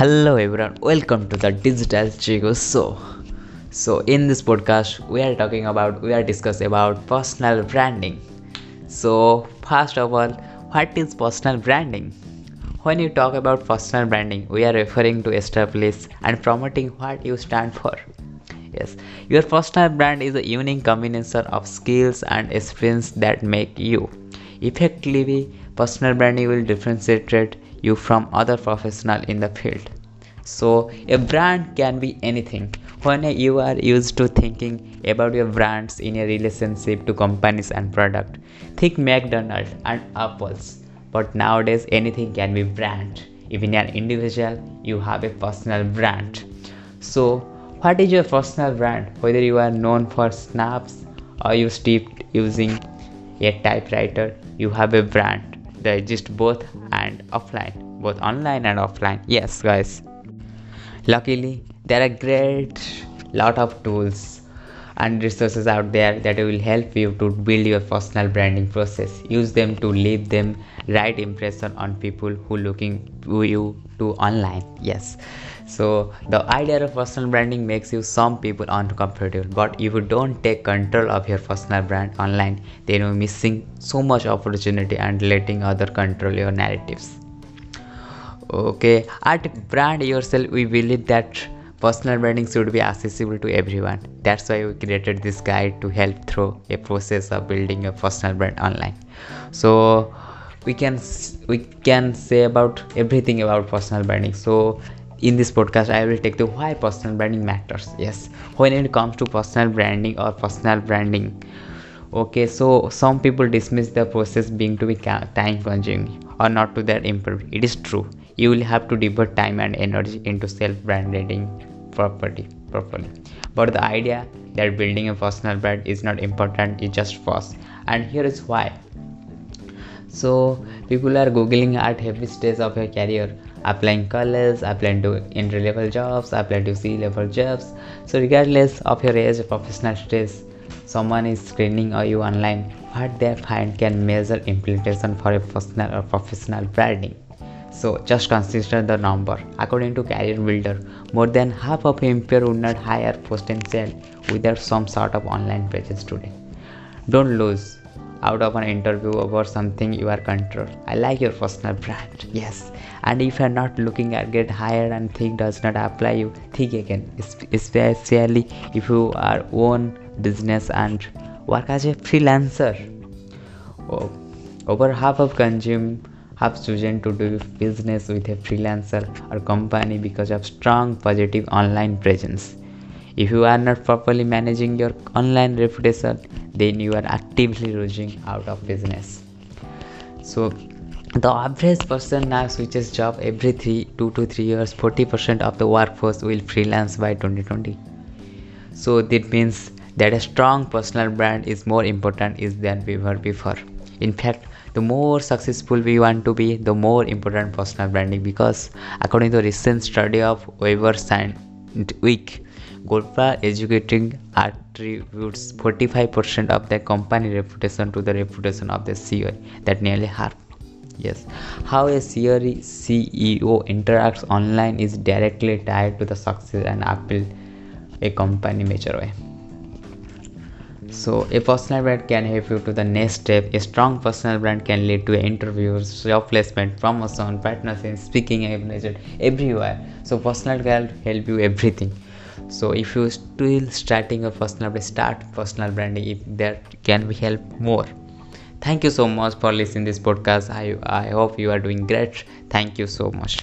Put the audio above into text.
Hello everyone, welcome to the Digital Chico Show. So in this podcast, we are talking about we are discussing about personal branding. So first of all, what is personal branding? When you talk about personal branding, we are referring to establish and promoting what you stand for. Yes, your personal brand is a unique combination of skills and experience that make you. Effectively, personal branding will differentiate you from other professional in the field. So a brand can be anything. When you are used to thinking about your brands in a relationship to companies and product think mcdonald's and apples. But nowadays anything can be brand. Even an individual you have a personal brand. So what is your personal brand? Whether you are known for snaps or you steeped using a typewriter you have a brand they exist both and offline. Both online and offline. Yes guys. Luckily there are great lot of tools and resources out there that will help you to build your personal branding process. Use them to leave them right impression on people who looking to you to online. Yes. So the idea of personal branding makes you some people uncomfortable but if you don't take control of your personal brand online then you're missing so much opportunity and letting other control your narratives. Okay. At brand yourself we believe that personal branding should be accessible to everyone. That's why we created this guide to help through a process of building a personal brand online. So we can we can say about everything about personal branding. So in this podcast i will take the why personal branding matters. Yes. When it comes to personal branding or personal branding. Okay so some people dismiss the process being to be time consuming or not to that important it is true you will have to devote time and energy into self branding property properly. But the idea that building a personal brand is not important is just false. And here is why. So people are googling at every stage of your career applying college applying to entry level jobs applying to c level jobs. So regardless of your age or professional stage someone is screening you online what they find can measure implementation for a personal or professional branding so just consider the number. According to Career Builder, more than half of employers would not hire potential without some sort of online presence today. Don't lose out of an interview over something you are control. I like your personal brand, yes. And if you are not looking at get hired and think does not apply you, think again. Especially if you are own business and work as a freelancer. Oh, over half of consume have chosen to do business with a freelancer or company because of strong positive online presence. If you are not properly managing your online reputation, then you are actively losing out of business. So the average person now switches job every three, two to three years. 40% of the workforce will freelance by 2020. So that means that a strong personal brand is more important is than ever before. In fact, the more successful we want to be the more important personal branding because according to a recent study of Weber Shandwick, Golpa educating attributes 45% of the company reputation to the reputation of the CEO that nearly half. Yes. How a ceo interacts online is directly tied to the success and appeal a company major way so a personal brand can help you to the next step. A strong personal brand can lead to interviews, job placement, promotion, partnership, speaking engagement everywhere. So personal can help you everything. So if you still starting a personal brand, start personal branding if that can be help more. Thank you so much for listening this podcast. I I hope you are doing great. Thank you so much.